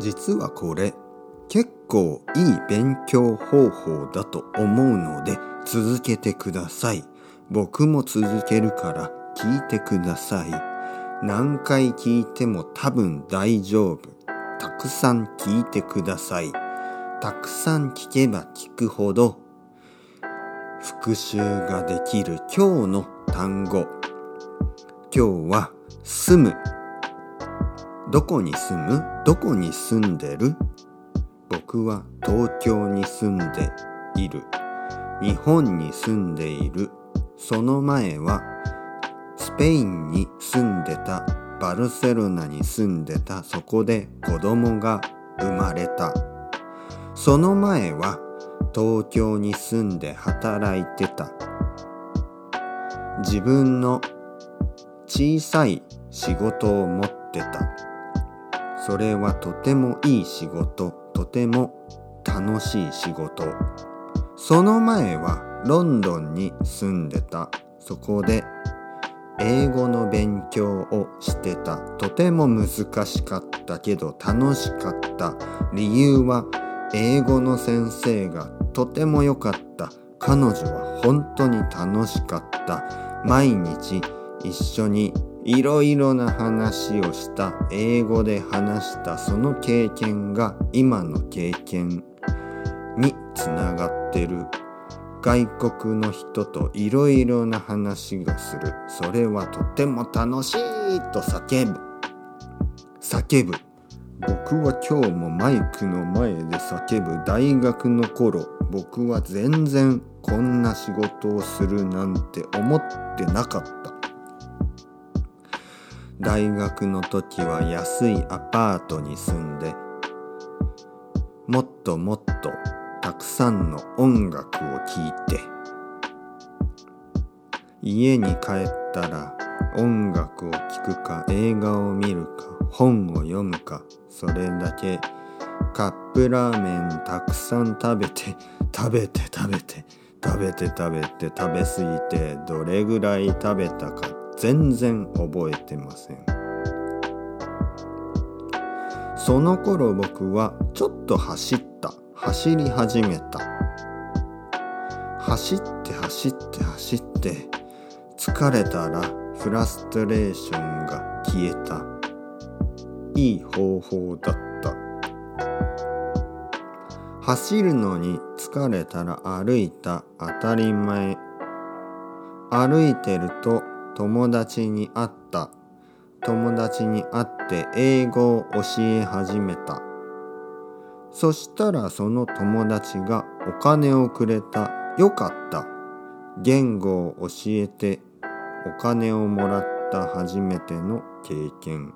実はこれ結構いい勉強方法だと思うので続けてください。僕も続けるから聞いてください。何回聞いても多分大丈夫。たくさん聞いてください。たくさん聞けば聞くほど復習ができる今日の単語。今日は住む。どこに住む？どこに住んでる？僕は東京に住んでいる。日本に住んでいる。その前はスペインに住んでた。バルセロナに住んでた。そこで子供が生まれた。その前は東京に住んで働いてた。自分の小さい仕事を持ってた。それはとてもいい仕事、とても楽しい仕事。その前はロンドンに住んでた。そこで英語の勉強をしてた。とても難しかったけど楽しかった。理由は英語の先生がとても良かった。彼女は本当に楽しかった。毎日一緒にいろいろな話をした英語で話したその経験が今の経験につながってる。外国の人といろいろな話がする。それはとても楽しいと叫ぶ。叫ぶ。僕は今日もマイクの前で叫ぶ。大学の頃僕は全然こんな仕事をするなんて思ってなかった。大学の時は安いアパートに住んでもっともっとたくさんの音楽を聴いて家に帰ったら音楽を聴くか映画を見るか本を読むかそれだけ。カップラーメンたくさん食べて食べて食べて食べて食べて食べ過ぎてどれぐらい食べたか全然覚えてません。その頃僕はちょっと走った。走り始めた。走って走って走って疲れたらフラストレーションが消えた。いい方法だった。走るのに疲れたら歩いた。当たり前。歩いてると友達に会った。友達に会って英語を教え始めた。そしたらその友達がお金をくれた。よかった。言語を教えてお金をもらった初めての経験。